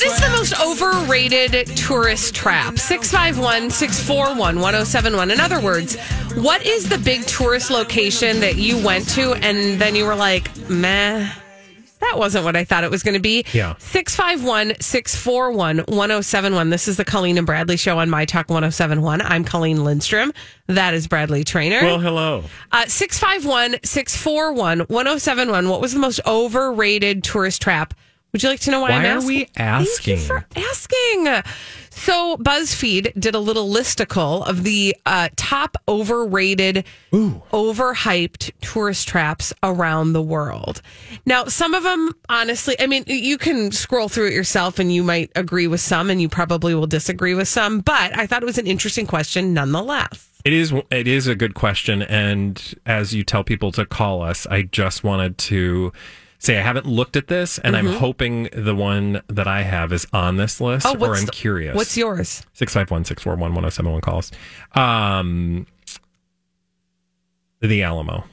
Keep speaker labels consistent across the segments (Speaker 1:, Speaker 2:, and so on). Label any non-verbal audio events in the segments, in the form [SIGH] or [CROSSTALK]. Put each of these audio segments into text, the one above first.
Speaker 1: What is the most overrated tourist trap? 651 641 1071. In other words, what is the big tourist location that you went to and then you were like, meh? That wasn't what I thought it was going to be.
Speaker 2: Yeah.
Speaker 1: 651 641 1071. This is the Colleen and Bradley show on My Talk 1071. I'm Colleen Lindstrom. That is Bradley Traynor.
Speaker 2: Well, hello.
Speaker 1: Uh, 651 641 1071. What was the most overrated tourist trap? Would you like to know why,
Speaker 2: Why
Speaker 1: I'm
Speaker 2: are
Speaker 1: asking?
Speaker 2: we
Speaker 1: Thank
Speaker 2: asking?
Speaker 1: you for asking. So, BuzzFeed did a little listicle of the uh, top overrated, overhyped tourist traps around the world. Now, some of them, honestly, I mean, you can scroll through it yourself and you might agree with some and you probably will disagree with some, but I thought it was an interesting question nonetheless.
Speaker 2: It is it is a good question, and as you tell people to call us, I just wanted to say I haven't looked at this, and I'm hoping the one that I have is on this list,
Speaker 1: Mm-hmm. Oh,
Speaker 2: or I'm
Speaker 1: the-
Speaker 2: curious.
Speaker 1: What's yours?
Speaker 2: six five one six four one one zero seven one calls? Um, the Alamo.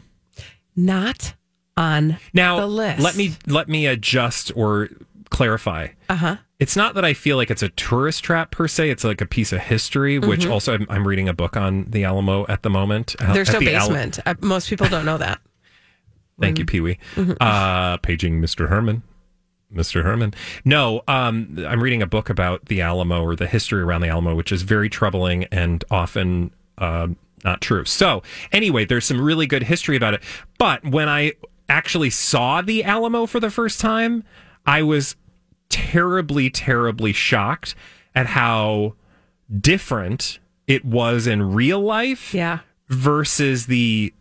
Speaker 1: Not on
Speaker 2: Now,
Speaker 1: the list.
Speaker 2: let me let me adjust or clarify.
Speaker 1: Uh huh.
Speaker 2: It's not that I feel like it's a tourist trap per se. It's like a piece of history, which
Speaker 1: Mm-hmm.
Speaker 2: also I'm, I'm reading a book on the Alamo at the moment. uh,
Speaker 1: There's
Speaker 2: at
Speaker 1: no
Speaker 2: the
Speaker 1: basement. uh, most people don't know that.
Speaker 2: Thank you, Pee Wee. Uh, paging Mr. Herman. Mr. Herman. No, um, I'm reading a book about the Alamo or the history around the Alamo, which is very troubling and often uh, not true. So, anyway, there's some really good history about it. But when I actually saw the Alamo for the first time, I was terribly, terribly shocked at how different it was in real life
Speaker 1: Yeah.
Speaker 2: versus the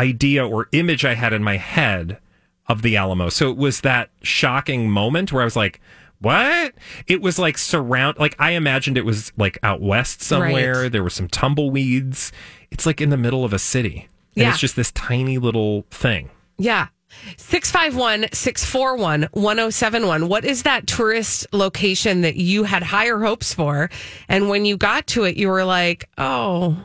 Speaker 2: idea or image I had in my head of the Alamo. So it was that shocking moment where I was like, what? It was like surround, like I imagined it was like out west somewhere.
Speaker 1: Right.
Speaker 2: There were some tumbleweeds. It's like in the middle of a city. And
Speaker 1: Yeah.
Speaker 2: it's just this tiny little thing.
Speaker 1: Yeah. 651 641 1071. What is that tourist location that you had higher hopes for? And when you got to it, you were like, oh,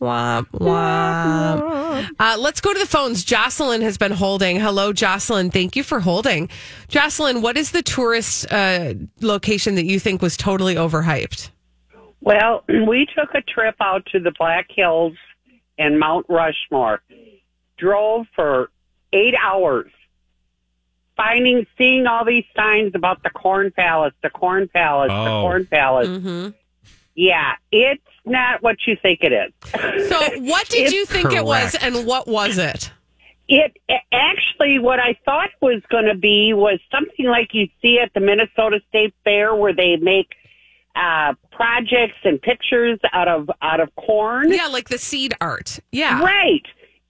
Speaker 1: womp, womp. Uh, let's go to the phones. Jocelyn has been holding. Hello, Jocelyn. Thank you for holding. Jocelyn, what is the tourist uh, location that you think was totally overhyped?
Speaker 3: Well, [CLEARS THROAT] we took a trip out to the Black Hills and Mount Rushmore. Drove for eight hours, finding, seeing all these signs about the Corn Palace, the Corn Palace, the
Speaker 2: Oh.
Speaker 3: Corn Palace.
Speaker 1: Mm-hmm.
Speaker 3: Yeah, it's not what you think it is.
Speaker 1: So, [LAUGHS] what did you think it was, and what was it?
Speaker 3: It actually, what I thought was going to be was something like you see at the Minnesota State Fair, where they make uh, projects and pictures out of out of corn.
Speaker 1: Yeah, like the seed art. Yeah.
Speaker 3: Right.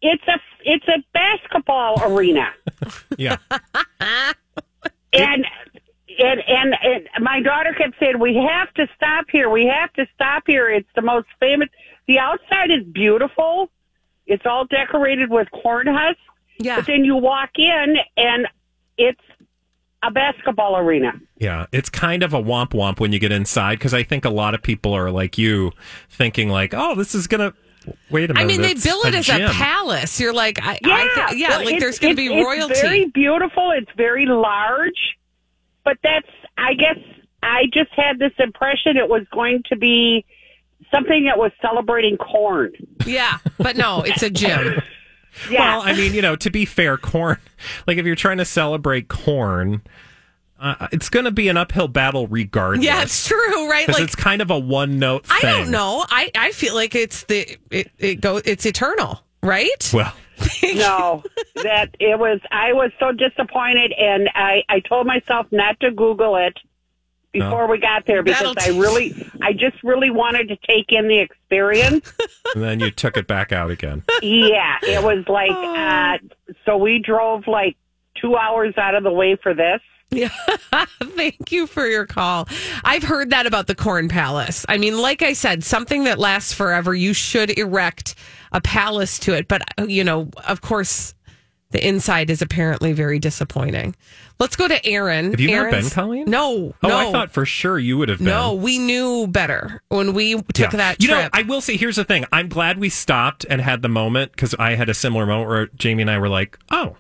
Speaker 3: It's a it's a basketball arena, [LAUGHS]
Speaker 2: Yeah.
Speaker 3: and and and and my daughter kept saying, "We have to stop here. We have to stop here. It's the most famous. The outside is beautiful. It's all decorated with corn husks,
Speaker 1: Yeah.
Speaker 3: but then you walk in and it's a basketball arena.
Speaker 2: Yeah, it's kind of a womp womp when you get inside because I think a lot of people are like you, thinking like, "Oh, this is gonna." Wait a minute.
Speaker 1: I mean, they
Speaker 2: it's
Speaker 1: bill it
Speaker 2: a
Speaker 1: as
Speaker 2: gym.
Speaker 1: a palace. You're like, I,
Speaker 3: Yeah,
Speaker 1: I th- yeah,
Speaker 3: well,
Speaker 1: like there's going to be royalty.
Speaker 3: It's very beautiful. It's very large, but that's I guess I just had this impression it was going to be something that was celebrating corn.
Speaker 1: yeah, but no, it's a gym. [LAUGHS]
Speaker 3: Yeah,
Speaker 2: Well, I mean, you know, to be fair, corn. [LAUGHS] Like if you're trying to celebrate corn, uh, it's going to be an uphill battle regardless.
Speaker 1: Yeah, it's true, right?
Speaker 2: Like it's kind of a one note.
Speaker 1: I don't know. I, I feel like it's the it it go it's eternal, right?
Speaker 2: Well,
Speaker 3: no, [LAUGHS] that it was. I was so disappointed, and I I told myself not to Google it before we got there because
Speaker 1: That'll
Speaker 3: I really, [LAUGHS] I just really wanted to take in the experience. [LAUGHS]
Speaker 2: and then you took it back out again.
Speaker 3: yeah, it was like. Uh, so we drove like two hours out of the way for this.
Speaker 1: Yeah. Thank you for your call. I've heard that about the Corn Palace. I mean, like I said, something that lasts forever, you should erect a palace to it. But, uh, you know, of course, the inside is apparently very disappointing. Let's go to Aaron.
Speaker 2: Have you never been, Colleen?
Speaker 1: No.
Speaker 2: Oh,
Speaker 1: no.
Speaker 2: I thought for sure you would have been.
Speaker 1: No, we knew better when we took
Speaker 2: Yeah.
Speaker 1: that
Speaker 2: You know,
Speaker 1: trip.
Speaker 2: I will say, here's the thing. I'm glad we stopped and had the moment because I had a similar moment where Jamie and I were like, oh,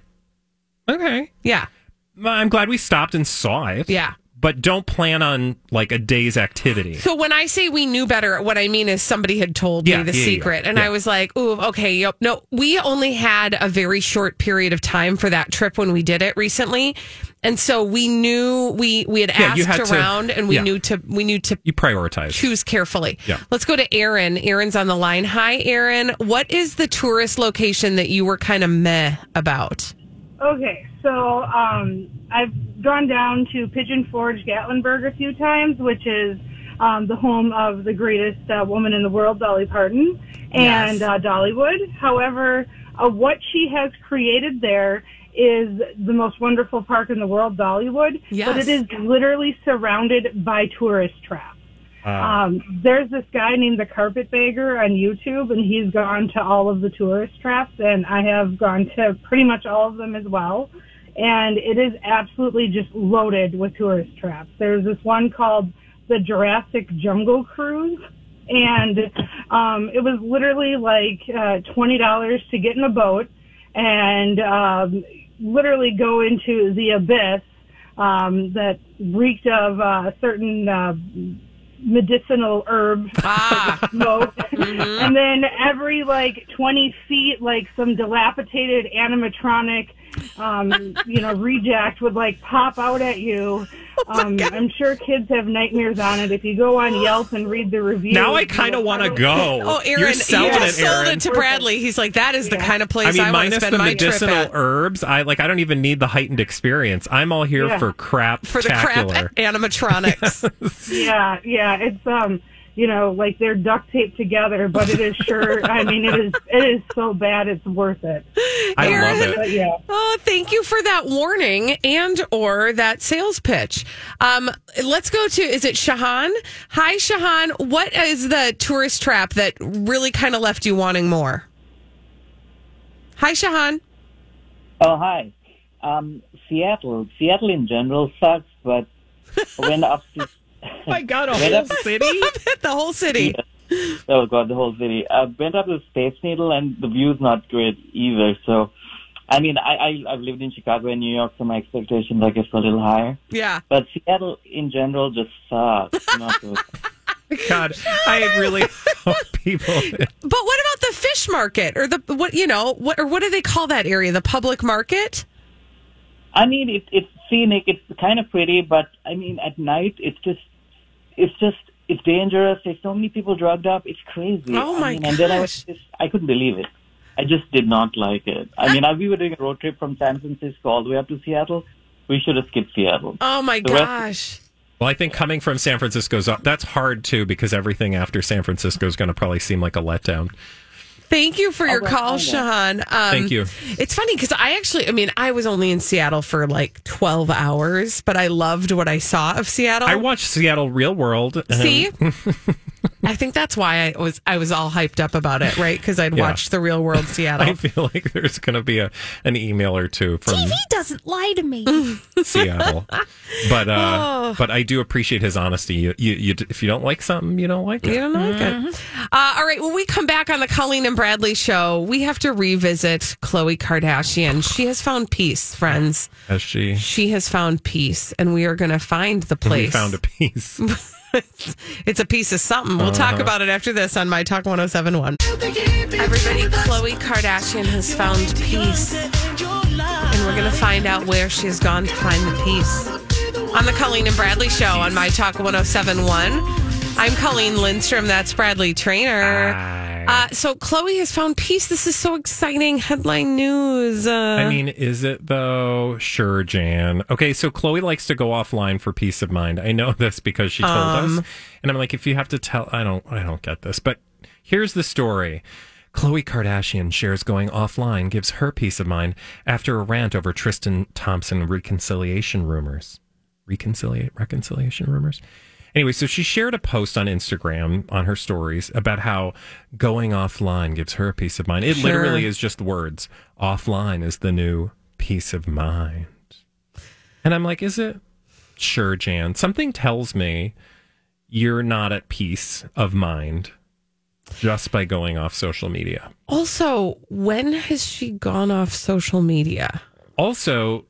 Speaker 2: okay.
Speaker 1: yeah.
Speaker 2: I'm glad we stopped and saw it.
Speaker 1: Yeah.
Speaker 2: But don't plan on like a day's activity.
Speaker 1: So when I say we knew better, what I mean is somebody had told
Speaker 2: Yeah,
Speaker 1: me the
Speaker 2: yeah, yeah,
Speaker 1: secret, and
Speaker 2: yeah.
Speaker 1: I was like, "Ooh, okay, yep." No, we only had a very short period of time for that trip when we did it recently, and so we knew we we had asked
Speaker 2: had to-
Speaker 1: around, and we knew to we knew to
Speaker 2: You prioritize.
Speaker 1: choose carefully.
Speaker 2: Yeah.
Speaker 1: Let's go to Aaron. Aaron's on the line. Hi, Aaron. What is the tourist location that you were kind of meh about?
Speaker 4: Okay, so um, I've gone down to Pigeon Forge, Gatlinburg a few times, which is um, the home of the greatest uh, woman in the world, Dolly Parton, and
Speaker 1: Yes.
Speaker 4: uh, Dollywood. However, uh, what she has created there is the most wonderful park in the world, Dollywood,
Speaker 1: Yes.
Speaker 4: but it is literally surrounded by tourist traps.
Speaker 2: Ah.
Speaker 4: Um, there's this guy named the Carpetbagger on YouTube, and he's gone to all of the tourist traps, and I have gone to pretty much all of them as well. And it is absolutely just loaded with tourist traps. There's this one called the Jurassic Jungle Cruise, and um, it was literally like uh, twenty dollars to get in a boat and um, literally go into the abyss um, that reeked of uh, certain uh, medicinal herbs
Speaker 1: Ah, [LAUGHS]
Speaker 4: smoke. and then every like 20 feet, like some dilapidated animatronic, um, you know, reject would like pop out at you. [LAUGHS] Um, I'm sure kids have nightmares on it. If you go on Yelp and read the reviews.
Speaker 2: now I kind of want to go. [LAUGHS]
Speaker 1: oh, Aaron,
Speaker 2: You're selling
Speaker 1: you just
Speaker 2: it,
Speaker 1: sold it to Bradley. He's like, that is the kind of place
Speaker 2: I
Speaker 1: I,
Speaker 2: mean,
Speaker 1: want to
Speaker 2: minus
Speaker 1: spend
Speaker 2: the
Speaker 1: my trip
Speaker 2: medicinal
Speaker 1: at.
Speaker 2: herbs, I like. I don't even need the heightened experience. I'm all here
Speaker 4: Yeah.
Speaker 2: for crap.
Speaker 1: for the crap animatronics. [LAUGHS]
Speaker 4: Yeah, yeah, it's um, you know, like they're duct taped together, but it is sure. I [LAUGHS] mean, it is it is so bad, it's worth it.
Speaker 2: I
Speaker 1: Aaron.
Speaker 2: love it.
Speaker 4: But yeah.
Speaker 1: Oh, thank you for that warning and or that sales pitch. Um, let's go to is it Shahan? Hi, Shahan. What is the tourist trap that really kind of left you wanting more? Hi, Shahan.
Speaker 5: Oh, hi. Um, Seattle. Seattle in general sucks, but [LAUGHS] went up to
Speaker 2: My God, a
Speaker 5: Went
Speaker 2: whole city. [LAUGHS]
Speaker 1: the whole city.
Speaker 5: oh god, the whole city. I went up to Space Needle, and the view's not great either. So, I mean, I, I I've lived in Chicago and New York, so my expectations, I guess, were a little higher.
Speaker 1: Yeah.
Speaker 5: But Seattle in general just sucks. Not good. [LAUGHS]
Speaker 2: God, I really [LAUGHS] hope people.
Speaker 1: But what about the fish market or the what you know what or what do they call that area? The public market?
Speaker 5: I mean, it, it's scenic. It's kind of pretty, but I mean, at night, it's just, it's just, it's dangerous. There's so many people drugged up. It's crazy.
Speaker 1: Oh,
Speaker 5: I
Speaker 1: my
Speaker 5: mean, And then I was just, I couldn't believe it. I just did not like it. I mean, we were doing a road trip from San Francisco all the way up to Seattle. We should have skipped Seattle.
Speaker 1: Oh my
Speaker 5: The rest-
Speaker 1: gosh.
Speaker 2: Well, I think coming from San Francisco's that's hard too because everything after San Francisco is going to probably seem like a letdown.
Speaker 1: Thank you for your call, Sean. Um,
Speaker 2: Thank you.
Speaker 1: It's funny because I actually, I mean, I was only in Seattle for like 12 hours, but I loved what I saw of Seattle.
Speaker 2: I watched Seattle Real World. um,
Speaker 1: See? [LAUGHS] I think that's why I was I was all hyped up about it, right? Because I'd
Speaker 2: Yeah.
Speaker 1: watched the real world [LAUGHS] Seattle.
Speaker 2: I feel like there's going to be a an email or two from
Speaker 6: doesn't lie to me. [LAUGHS]
Speaker 2: Seattle, but uh,
Speaker 1: Oh.
Speaker 2: but I do appreciate his honesty. You, you, you, if you don't like something, you don't like it.
Speaker 1: You don't like it. Uh, all right. When we come back on the Colleen and Bradley show, we have to revisit Khloe Kardashian. She has found peace, friends.
Speaker 2: Has she?
Speaker 1: She has found peace, and we are going to find the place.
Speaker 2: We found a piece. [LAUGHS] [LAUGHS]
Speaker 1: it's a piece of something. We'll talk
Speaker 2: Uh-huh.
Speaker 1: about it after this on My Talk 1071. Everybody, Khloe Kardashian has found peace. And we're going to find out where she has gone to find the peace. on the Colleen and Bradley show on My Talk 1071. I'm Colleen Lindstrom. That's Bradley Traynor. Uh, so Khloe has found peace. This is so exciting. Headline news. Uh,
Speaker 2: I mean, is it though? Sure, Jan. Okay, so Khloe likes to go offline for peace of mind. I know [LAUGHS] this because she told
Speaker 1: Um.
Speaker 2: us, and I'm like, if you have to tell, I don't, I don't get this. But here's the story. Khloe Kardashian shares going offline gives her peace of mind after a rant over Tristan Thompson reconciliation rumors. Reconciliate reconciliation rumors. Anyway, so she shared a post on Instagram on her stories about how going offline gives her a peace of mind. It
Speaker 1: Sure.
Speaker 2: literally is just words. Offline is the new peace of mind. And I'm like, is it? Sure, Jan. Something tells me you're not at peace of mind just by going off social media.
Speaker 1: also, when has she gone off social media?
Speaker 2: Also,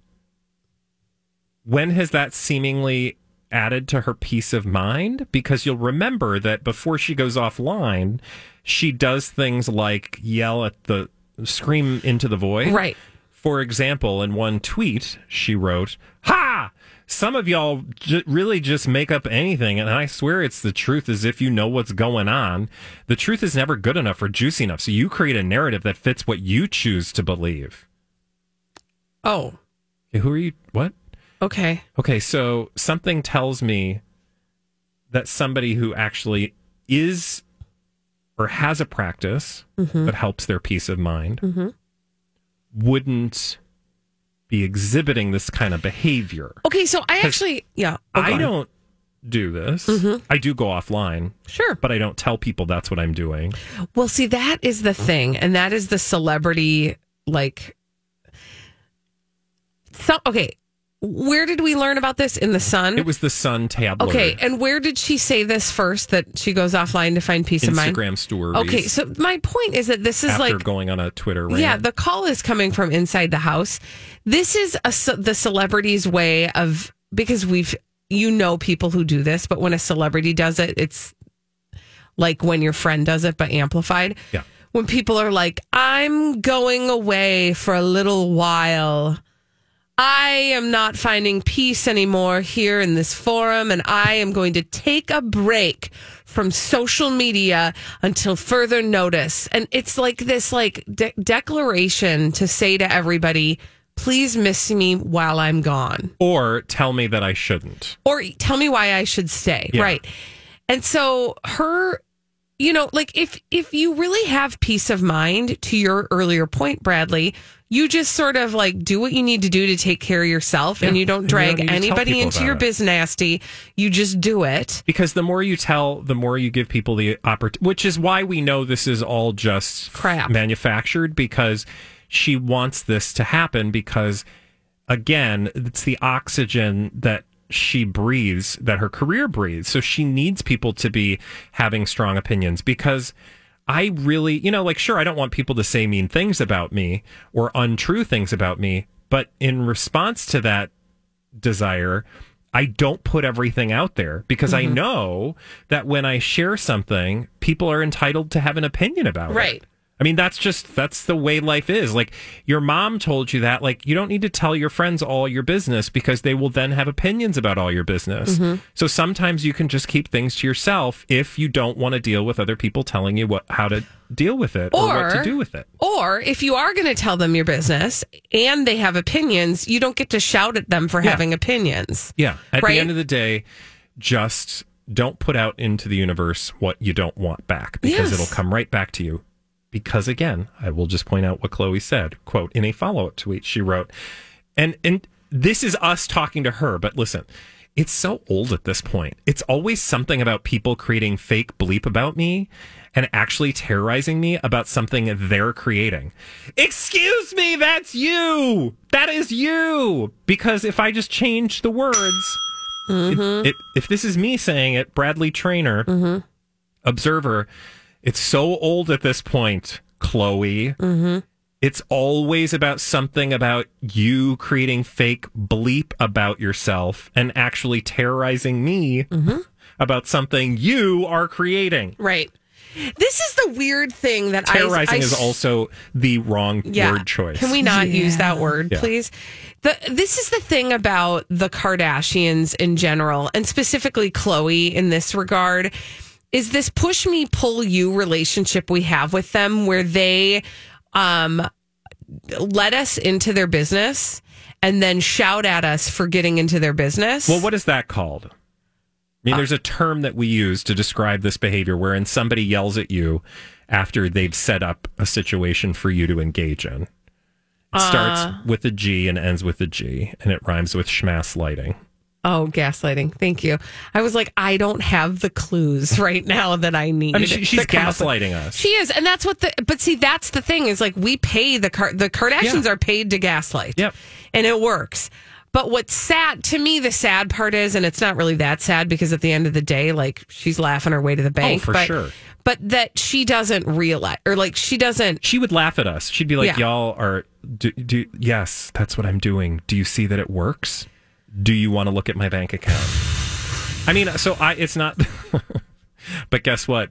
Speaker 2: when has that seemingly added to her peace of mind? Because you'll remember that before she goes offline, she does things like yell at the scream into the void.
Speaker 1: Right.
Speaker 2: For example, in one tweet, she wrote, Ha! Some of y'all j- really just make up anything, and I swear it's the truth as if you know what's going on. The truth is never good enough or juicy enough, so you create a narrative that fits what you choose to believe.
Speaker 1: Oh,
Speaker 2: who are you? What?
Speaker 1: Okay.
Speaker 2: Okay, so something tells me that somebody who actually is or has a practice mm-hmm. that helps their peace of mind mm-hmm. wouldn't be exhibiting this kind of behavior.
Speaker 1: Okay, so I actually, yeah. oh,
Speaker 2: I don't do this. Mm-hmm. I do go offline,
Speaker 1: Sure.
Speaker 2: but I don't tell people that's what I'm doing.
Speaker 1: Well, see, that is the thing, and that is the celebrity like. So okay, where did we learn about this in the Sun?
Speaker 2: It was the Sun tabloid.
Speaker 1: okay, and where did she say this first? That she goes offline to find peace of mind.
Speaker 2: Instagram stories.
Speaker 1: Okay, so my point is that this is
Speaker 2: after
Speaker 1: like
Speaker 2: going on a Twitter rant.
Speaker 1: yeah, the call is coming from inside the house. This is a, the celebrity's way of because we've you know people who do this, but when a celebrity does it, it's like when your friend does it, but amplified.
Speaker 2: Yeah.
Speaker 1: When people are like, "I'm going away for a little while." I am not finding peace anymore here in this forum, and I am going to take a break from social media until further notice. And it's like this, like de- declaration to say to everybody, "Please miss me while I'm gone,"
Speaker 2: or tell me that I shouldn't.
Speaker 1: or tell me why I should stay.
Speaker 2: Yeah.
Speaker 1: Right? And so her, you know, like if if you really have peace of mind, to your earlier point, Bradley. You just sort of like do what you need to do to take care of yourself, and you don't
Speaker 2: and you
Speaker 1: drag
Speaker 2: don't need to tell
Speaker 1: anybody into your biz nasty. You just do it.
Speaker 2: Because the more you tell, the more you give people the opportunity, which is why we know this is all just
Speaker 1: Crap.
Speaker 2: manufactured because she wants this to happen because, again, it's the oxygen that she breathes, that her career breathes. So she needs people to be having strong opinions because. I really, you know, like, sure, I don't want people to say mean things about me or untrue things about me, but in response to that desire, I don't put everything out there because
Speaker 1: Mm-hmm.
Speaker 2: I know that when I share something, people are entitled to have an opinion about it.
Speaker 1: Right.
Speaker 2: I mean, that's just that's the way life is. Like your mom told you that, like you don't need to tell your friends all your business because they will then have opinions about all your business.
Speaker 1: Mm-hmm.
Speaker 2: So sometimes you can just keep things to yourself if you don't want to deal with other people telling you what how to deal with it or, what to do with it.
Speaker 1: Or if you are going to tell them your business and they have opinions, you don't get to shout at them for
Speaker 2: Yeah.
Speaker 1: having opinions.
Speaker 2: Yeah. At
Speaker 1: Right?
Speaker 2: the end of the day, just don't put out into the universe what you don't want back because
Speaker 1: Yes.
Speaker 2: it'll come right back to you. Because again, I will just point out what Khloe said. Quote, in a follow up tweet, she wrote, and and this is us talking to her, but listen, it's so old at this point. It's always something about people creating fake bleep about me and actually terrorizing me about something they're creating. Excuse me, that's you. That is you. Because if I just change the words, mm-hmm. it, it, if this is me saying it, Bradley Traynor, mm-hmm. observer, it's so old at this point, Khloe. Mm-hmm. It's always about something about you creating fake bleep about yourself and actually terrorizing me mm-hmm. about something you are creating.
Speaker 1: Right. This is the weird thing that
Speaker 2: Terrorizing
Speaker 1: I, I
Speaker 2: is also the wrong word choice.
Speaker 1: Can we not use that word,
Speaker 2: Yeah.
Speaker 1: please? The, this is the thing about the Kardashians in general, and specifically Khloe in this regard, is this push me, pull you relationship we have with them where they um, let us into their business and then shout at us for getting into their business.
Speaker 2: Well, what is that called? I
Speaker 1: Uh,
Speaker 2: mean, there's a term that we use to describe this behavior wherein somebody yells at you after they've set up a situation for you to engage in. It starts
Speaker 1: Uh.
Speaker 2: with a G and ends with a G, and it rhymes with schmass lighting.
Speaker 1: Oh, gaslighting. Thank you. I was like, I don't have the clues [LAUGHS] right now that I need.
Speaker 2: I mean, she, she's
Speaker 1: to come up with-
Speaker 2: gaslighting us.
Speaker 1: She is, and that's what the. But see, that's the thing is like we pay the Car- the Kardashians
Speaker 2: Yeah.
Speaker 1: are paid to gaslight.
Speaker 2: Yep.
Speaker 1: and it works. But what's sad to me, the sad part is, and it's not really that sad because at the end of the day, like she's laughing her way to the oh, bank.
Speaker 2: Oh, for
Speaker 1: but,
Speaker 2: sure.
Speaker 1: But that she doesn't realize, or like she doesn't.
Speaker 2: she would laugh at us. She'd be like,
Speaker 1: Yeah.
Speaker 2: "Y'all are do, do yes, that's what I'm doing. Do you see that it works? Do you want to look at my bank account?" I mean, so I it's not [LAUGHS] But guess what?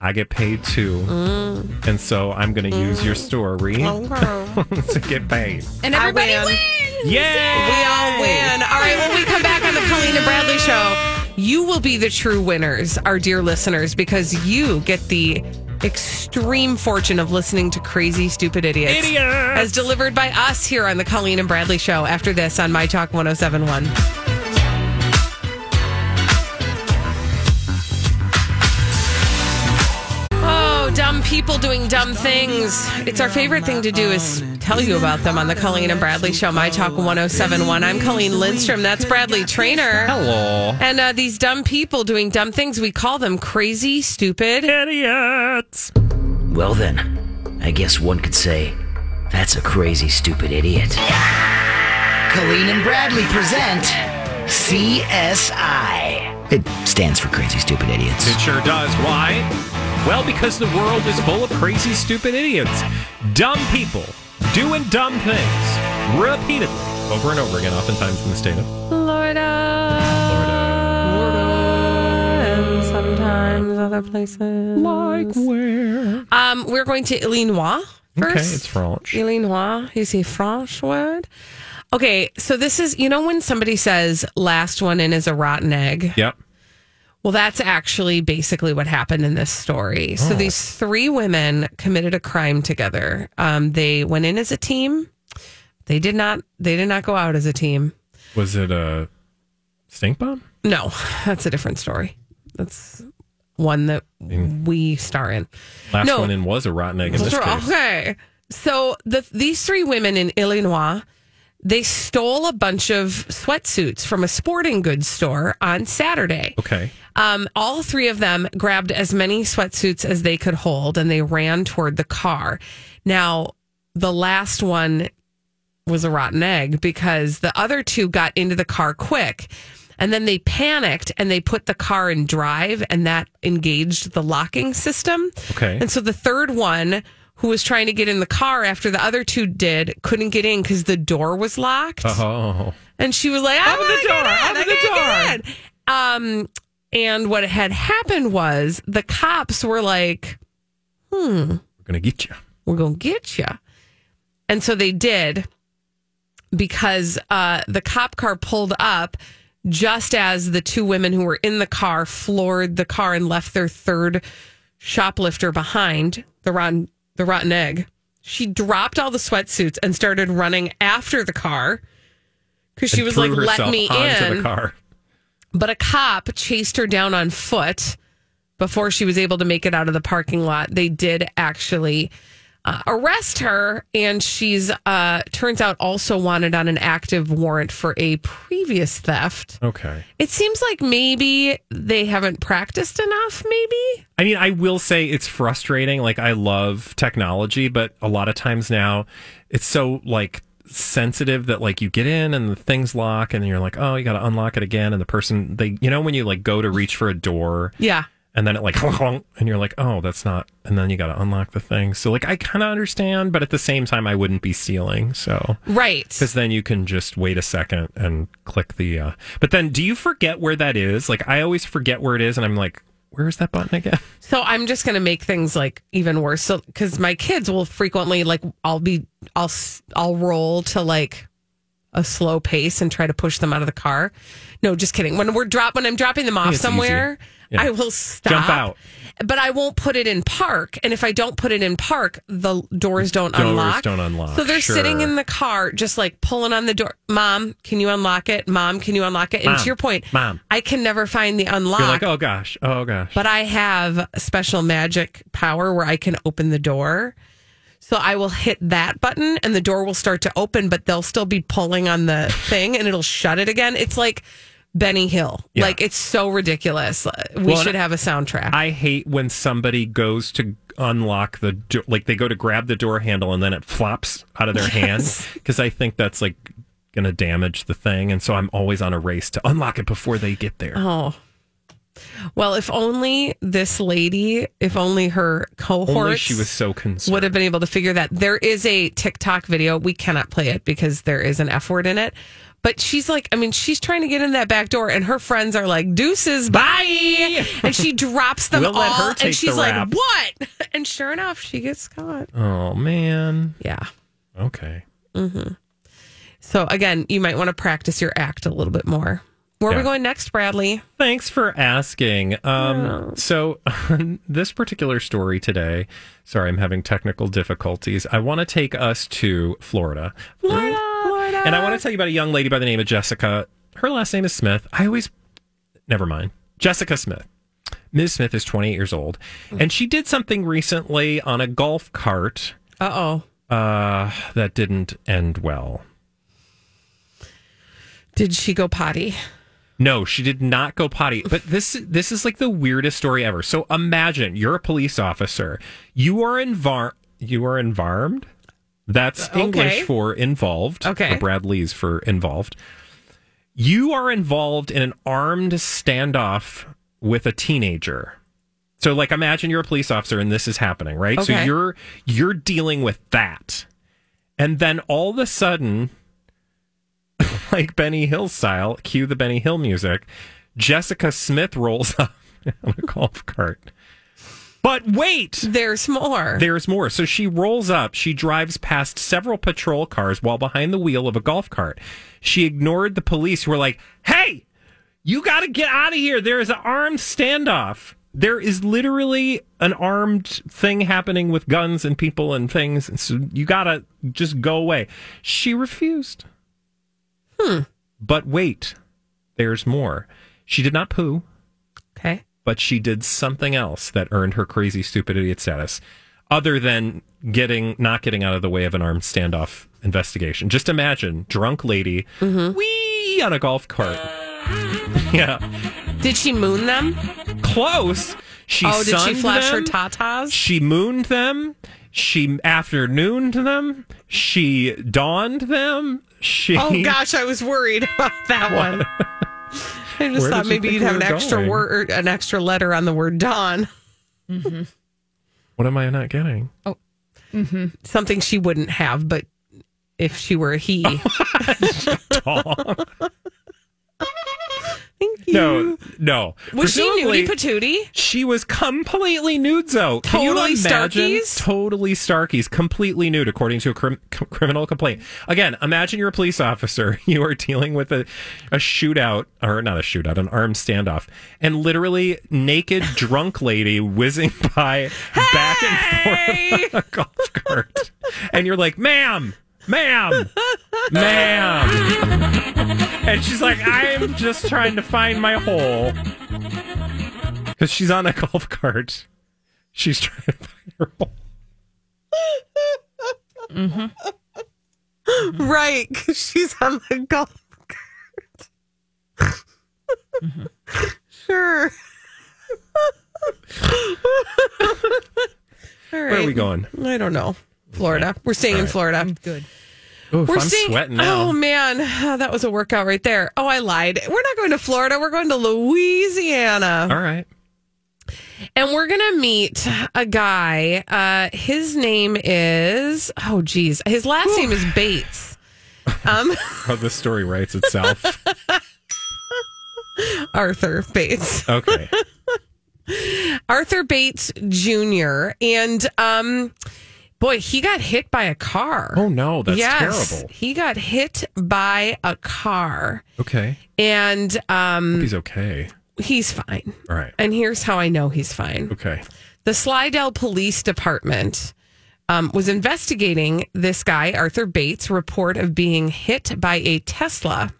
Speaker 2: I get paid too.
Speaker 1: Mm.
Speaker 2: And so I'm going to use your story [LAUGHS] to get paid.
Speaker 1: And everybody wins!
Speaker 2: Yay!
Speaker 1: We all win. All right, when we come back on the Colleen and Bradley show, you will be the true winners, our dear listeners, because you get the extreme fortune of listening to crazy, stupid idiots.
Speaker 2: Idiots!
Speaker 1: As delivered by us here on the Colleen and Bradley show after this on My Talk 1071. People doing dumb things. It's our favorite thing to do is tell you about them on the Colleen and Bradley Show, My Talk 1071. I'm Colleen Lindstrom. That's Bradley Traynor.
Speaker 2: Hello.
Speaker 1: And uh, these dumb people doing dumb things, we call them crazy, stupid
Speaker 2: idiots.
Speaker 6: Well, then, I guess one could say that's a crazy, stupid idiot. Colleen and Bradley present CSI. It stands for Crazy Stupid Idiots.
Speaker 2: It sure does. Why? Well, because the world is full of crazy, stupid idiots. Dumb people doing dumb things repeatedly over and over again, oftentimes in the state of
Speaker 1: Florida. Florida. Florida. And sometimes other places.
Speaker 2: Like where?
Speaker 1: Um, we're going to Illinois first.
Speaker 2: Okay, it's French.
Speaker 1: Illinois is a French word. Okay, so this is, you know, when somebody says last one in is a rotten egg?
Speaker 2: Yep.
Speaker 1: Well, that's actually basically what happened in this story. So
Speaker 2: Oh.
Speaker 1: these three women committed a crime together. Um, they went in as a team. They did not. They did not go out as a team.
Speaker 2: Was it a stink bomb?
Speaker 1: No, [LAUGHS] that's a different story. That's one that we star in.
Speaker 2: Last
Speaker 1: No.
Speaker 2: one in was a rotten egg in this case.
Speaker 1: Okay. So the these three women in Illinois, they stole a bunch of sweatsuits from a sporting goods store on Saturday.
Speaker 2: Okay.
Speaker 1: Um, all three of them grabbed as many sweatsuits as they could hold and they ran toward the car. Now, the last one was a rotten egg because the other two got into the car quick and then they panicked and they put the car in drive and that engaged the locking system.
Speaker 2: Okay.
Speaker 1: And so the third one who was trying to get in the car after the other two did couldn't get in because the door was locked.
Speaker 2: Oh.
Speaker 1: And she was like, I'm
Speaker 2: Open the door, open the
Speaker 1: door. Um, and what had happened was the cops were like, hmm,
Speaker 2: We're going to get you.
Speaker 1: we're going to get you. And so they did because uh, the cop car pulled up just as the two women who were in the car floored the car and left their third shoplifter behind, the rotten, the rotten egg. She dropped all the sweatsuits and started running after the car because she was like, "Let me in."
Speaker 2: the car.
Speaker 1: But a cop chased her down on foot before she was able to make it out of the parking lot. They did actually uh, arrest her, and she's uh, turns out also wanted on an active warrant for a previous theft.
Speaker 2: Okay.
Speaker 1: It seems like maybe they haven't practiced enough. Maybe
Speaker 2: I mean, I will say it's frustrating. Like, I love technology, but a lot of times now it's so like sensitive that like you get in and the things lock and then you're like, oh, you got to unlock it again. And the person, they, you know, when you like go to reach for a door
Speaker 1: yeah.
Speaker 2: And then it like, and you're like, oh, that's not, and then you got to unlock the thing. So, like, I kind of understand, but at the same time, I wouldn't be stealing. So,
Speaker 1: Right.
Speaker 2: because then you can just wait a second and click the. Uh, but then, do you forget where that is? Like, I always forget where it is, and I'm like, Where's that button again? [LAUGHS]
Speaker 1: So I'm just going to make things like even worse. So because my kids will frequently like I'll be I'll s- I'll roll to like a slow pace and try to push them out of the car. No, just kidding. When we're drop when I'm dropping them off somewhere.
Speaker 2: Yeah.
Speaker 1: I will stop.
Speaker 2: Jump out.
Speaker 1: But I won't put it in park. And if I don't put it in park, the doors don't
Speaker 2: Doors
Speaker 1: unlock.
Speaker 2: don't unlock,
Speaker 1: So they're sitting in the car, just like pulling on the door. Mom, can you unlock it? Mom, can you unlock it? And
Speaker 2: Mom,
Speaker 1: to your point,
Speaker 2: Mom.
Speaker 1: I can never find the unlock.
Speaker 2: You're like, oh gosh, oh gosh.
Speaker 1: But I have special magic power where I can open the door. So I will hit that button and the door will start to open, but they'll still be pulling on the thing and it'll shut it again. It's like Benny Hill.
Speaker 2: Yeah.
Speaker 1: Like it's so ridiculous. Uh, we
Speaker 2: Well,
Speaker 1: should have a soundtrack.
Speaker 2: I hate when somebody goes to unlock the door, like they go to grab the door handle and then it flops out of their [LAUGHS] hand because I think that's like going to damage the thing. And so I'm always on a race to unlock it before they get there.
Speaker 1: oh. Well, if only this lady, if only her cohort,
Speaker 2: Only she was so concerned.
Speaker 1: would have been able to figure that. There is a TikTok video. We cannot play it because there is an F word in it. But she's like, I mean, she's trying to get in that back door, and her friends are like, deuces, bye. [LAUGHS] and she drops them
Speaker 2: We'll
Speaker 1: all.
Speaker 2: let her take
Speaker 1: and she's like,
Speaker 2: rap.
Speaker 1: what? [LAUGHS] And sure enough, she gets caught.
Speaker 2: oh man.
Speaker 1: Yeah.
Speaker 2: Okay. Mm-hmm.
Speaker 1: So again, you might want to practice your act a little bit more. Where are we going next, Bradley?
Speaker 2: Thanks for asking. Um, So, [LAUGHS] this particular story today, sorry, I'm having technical difficulties. I want to take us to Florida. Florida.
Speaker 1: Florida.
Speaker 2: And I want to tell you about a young lady by the name of Jessica. Her last name is Smith. I always, never mind. Jessica Smith. Ms. Smith is 28 years old. And she did something recently on a golf cart
Speaker 1: Uh oh.
Speaker 2: uh, that didn't end well.
Speaker 1: Did she go potty?
Speaker 2: No, she did not go potty. But this this is like the weirdest story ever. So imagine you're a police officer. You are invar you are envarmed. That's uh,
Speaker 1: okay.
Speaker 2: English for involved.
Speaker 1: Okay.
Speaker 2: Or Brad Lee's for involved. You are involved in an armed standoff with a teenager. So like imagine you're a police officer and this is happening, right?
Speaker 1: Okay.
Speaker 2: So you're you're dealing with that. And then all of a sudden [LAUGHS] like Benny Hill style, cue the Benny Hill music. Jessica Smith rolls [LAUGHS] up on a golf cart. But wait,
Speaker 1: There's more.
Speaker 2: there's more. So she rolls up. She drives past several patrol cars while behind the wheel of a golf cart. She ignored the police who were like, hey, you got to get out of here. There is an armed standoff. There is literally an armed thing happening with guns and people and things. And so you got to just go away. She refused.
Speaker 1: Hmm.
Speaker 2: But wait, there's more. She did not poo
Speaker 1: okay.
Speaker 2: but she did something else that earned her crazy stupid idiot status other than getting not getting out of the way of an armed standoff investigation just imagine drunk lady
Speaker 1: Mm-hmm.
Speaker 2: wee on a golf cart [LAUGHS] yeah
Speaker 1: Did she moon them?
Speaker 2: close she
Speaker 1: oh, did she flash her tatas?
Speaker 2: she mooned them she afternooned them she dawned them she
Speaker 1: Oh gosh, I was worried about that one. [LAUGHS] I just
Speaker 2: Where
Speaker 1: thought
Speaker 2: you
Speaker 1: maybe you'd
Speaker 2: we
Speaker 1: have an
Speaker 2: were
Speaker 1: extra
Speaker 2: going?
Speaker 1: word, an extra letter on the word dawn. Mm-hmm.
Speaker 2: what am i not getting Oh. Mm-hmm.
Speaker 1: Something she wouldn't have, but if she were a he. [LAUGHS]
Speaker 2: Dawn. [LAUGHS] No no
Speaker 1: Was she nudie patootie?
Speaker 2: She was completely nude, though. Can
Speaker 1: Totally
Speaker 2: imagine?
Speaker 1: Starkies?
Speaker 2: Totally Starkies, completely nude, according to a crim- criminal complaint. Again, imagine you're a police officer. [LAUGHS] You are dealing with a, a shootout, or not a shootout, an armed standoff, and literally naked [LAUGHS] drunk lady whizzing by back and forth on a golf cart. And you're like, ma'am, ma'am, ma'am. And she's like, I'm just trying to find my hole. Because she's on a golf cart. She's trying to find her hole. Mm-hmm.
Speaker 1: Right, because she's on the golf cart. Mm-hmm. sure. All right.
Speaker 2: Where are we going?
Speaker 1: I don't know. Florida. We're staying in
Speaker 2: right.
Speaker 1: Florida.
Speaker 7: Good.
Speaker 2: Oof,
Speaker 1: We're
Speaker 2: I'm
Speaker 1: staying-
Speaker 2: sweating now.
Speaker 1: Oh man, Oh, [SIGHS] that was a workout right there. Oh, I lied. We're not going to Florida. We're going to Louisiana.
Speaker 2: All right.
Speaker 1: And we're going to meet a guy. Uh, his name is, oh, geez. His last name is Bates. [LAUGHS] Um,
Speaker 2: Oh, the story writes itself. [LAUGHS]
Speaker 1: Arthur Bates.
Speaker 2: Okay. [LAUGHS]
Speaker 1: Arthur Bates Jr. and um boy, he got hit by a car.
Speaker 2: Oh no, that's
Speaker 1: yes,
Speaker 2: terrible.
Speaker 1: He got hit by a car.
Speaker 2: Okay.
Speaker 1: And um
Speaker 2: He's okay.
Speaker 1: he's fine.
Speaker 2: All right.
Speaker 1: And here's how I know he's fine.
Speaker 2: Okay.
Speaker 1: The Slidell Police Department um, was investigating this guy, Arthur Bates' report of being hit by a Tesla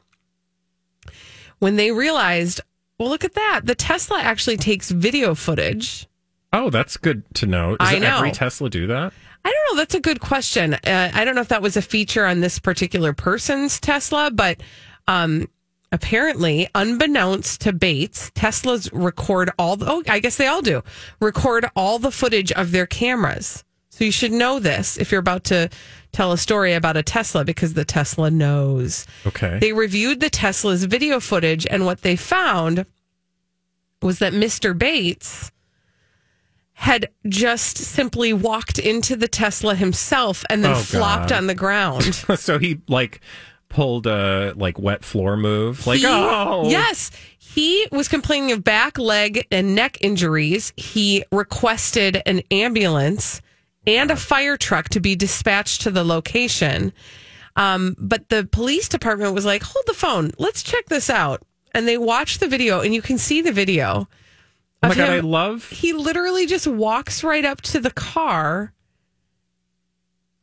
Speaker 1: when they realized, well, look at that. The Tesla actually takes video footage.
Speaker 2: Oh, that's good to know. Does
Speaker 1: I know.
Speaker 2: every Tesla do that?
Speaker 1: I don't know. That's a good question. Uh, I don't know if that was a feature on this particular person's Tesla, but um, apparently, unbeknownst to Bates, Teslas record all. The, oh, I guess they all do. Record all the footage of their cameras. So you should know this if you're about to tell a story about a Tesla because the Tesla knows.
Speaker 2: Okay.
Speaker 1: They reviewed the Tesla's video footage, and what they found was that Mr. Bates had just simply walked into the Tesla himself and then
Speaker 2: Oh,
Speaker 1: flopped
Speaker 2: God.
Speaker 1: on the ground. [LAUGHS]
Speaker 2: so he like pulled a like wet floor move. Like
Speaker 1: He-
Speaker 2: oh
Speaker 1: Yes. He was complaining of back, leg, and neck injuries. He requested an ambulance and a fire truck to be dispatched to the location. Um, but the police department was like, hold the phone. Let's check this out. And they watched the video, and you can see the video.
Speaker 2: Oh my
Speaker 1: of
Speaker 2: god, I
Speaker 1: him-
Speaker 2: love
Speaker 1: he literally just walks right up to the car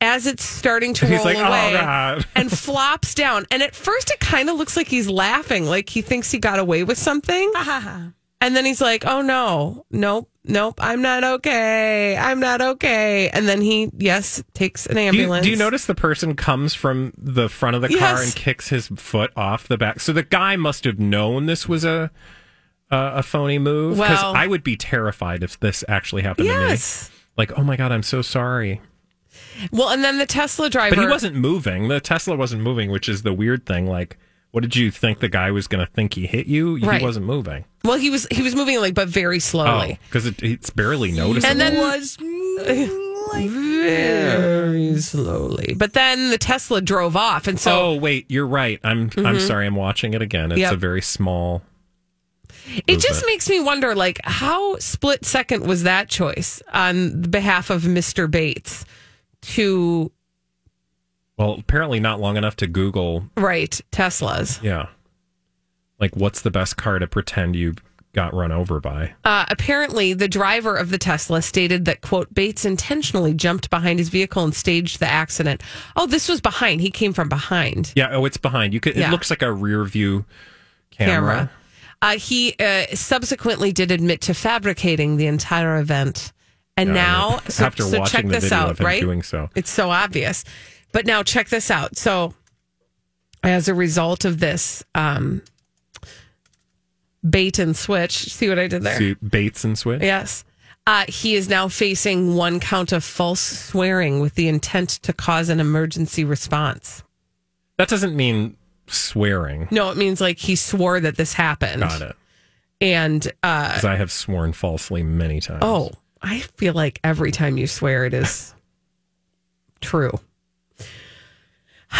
Speaker 1: as it's starting to
Speaker 2: He's
Speaker 1: roll
Speaker 2: like, "Oh,
Speaker 1: away
Speaker 2: God." [LAUGHS]
Speaker 1: and flops down. And at first, it kind of looks like he's laughing, like he thinks he got away with something. [LAUGHS] and then he's like, "Oh no, nope, nope, I'm not okay. I'm not okay." And then he, yes, takes an
Speaker 2: Do you,
Speaker 1: ambulance.
Speaker 2: do you notice the person comes from the front of the car
Speaker 1: Yes.
Speaker 2: and kicks his foot off the back? So the guy must have known this was a a, a phony move. Because
Speaker 1: Well-
Speaker 2: I would be terrified if this actually happened
Speaker 1: Yes.
Speaker 2: to me. Like, oh my god, I'm so sorry.
Speaker 1: Well, and then the Tesla driver.
Speaker 2: But he wasn't moving. The Tesla wasn't moving, which is the weird thing. Like, what did you think the guy was going to think he hit you?
Speaker 1: Right.
Speaker 2: He wasn't moving.
Speaker 1: Well, he was he was moving like, but very slowly.
Speaker 2: Oh, because it, it's barely noticeable.
Speaker 1: And then was very slowly. But then the Tesla drove off, and so
Speaker 2: oh wait, you're right. I'm I'm mm-hmm. sorry. I'm watching it again. It's
Speaker 1: Yep.
Speaker 2: a very small.
Speaker 1: It just
Speaker 2: movement.
Speaker 1: makes me wonder, like, how split second was that choice on behalf of Mister Bates to
Speaker 2: Well, apparently not long enough to Google.
Speaker 1: Right, Teslas?
Speaker 2: Yeah, like what's the best car to pretend you got run over by?
Speaker 1: Uh, apparently, the driver of the Tesla stated that, quote, Bates intentionally jumped behind his vehicle and staged the accident. Oh, this was behind. He came from behind.
Speaker 2: Yeah. Oh, it's behind. You could.
Speaker 1: Yeah.
Speaker 2: It looks like a rear view camera.
Speaker 1: camera. Uh, he uh, subsequently did admit to fabricating the entire event. And
Speaker 2: Yeah,
Speaker 1: now, so,
Speaker 2: after
Speaker 1: so
Speaker 2: watching
Speaker 1: check
Speaker 2: the
Speaker 1: this
Speaker 2: video
Speaker 1: out, right?
Speaker 2: doing so.
Speaker 1: It's so obvious. But now check this out. So, as a result of this um, bait and switch, see what I did there?
Speaker 2: See Bates and Switch.
Speaker 1: Yes. Uh, he is now facing one count of false swearing with the intent to cause an emergency response.
Speaker 2: That doesn't mean swearing.
Speaker 1: No, it means like he swore that this happened.
Speaker 2: Got it.
Speaker 1: And uh,
Speaker 2: Because I have sworn falsely many times.
Speaker 1: Oh, I feel like every time you swear, it is true. [SIGHS]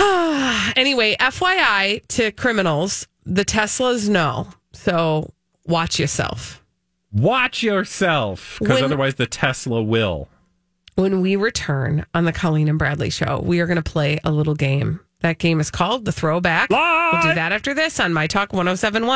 Speaker 1: anyway, FYI to criminals, the Teslas know. So watch yourself.
Speaker 2: Watch yourself, because otherwise the Tesla will.
Speaker 1: When we return on the Colleen and Bradley show, we are going to play a little game. That game is called The Throwback. We'll do that after this on My Talk 1071.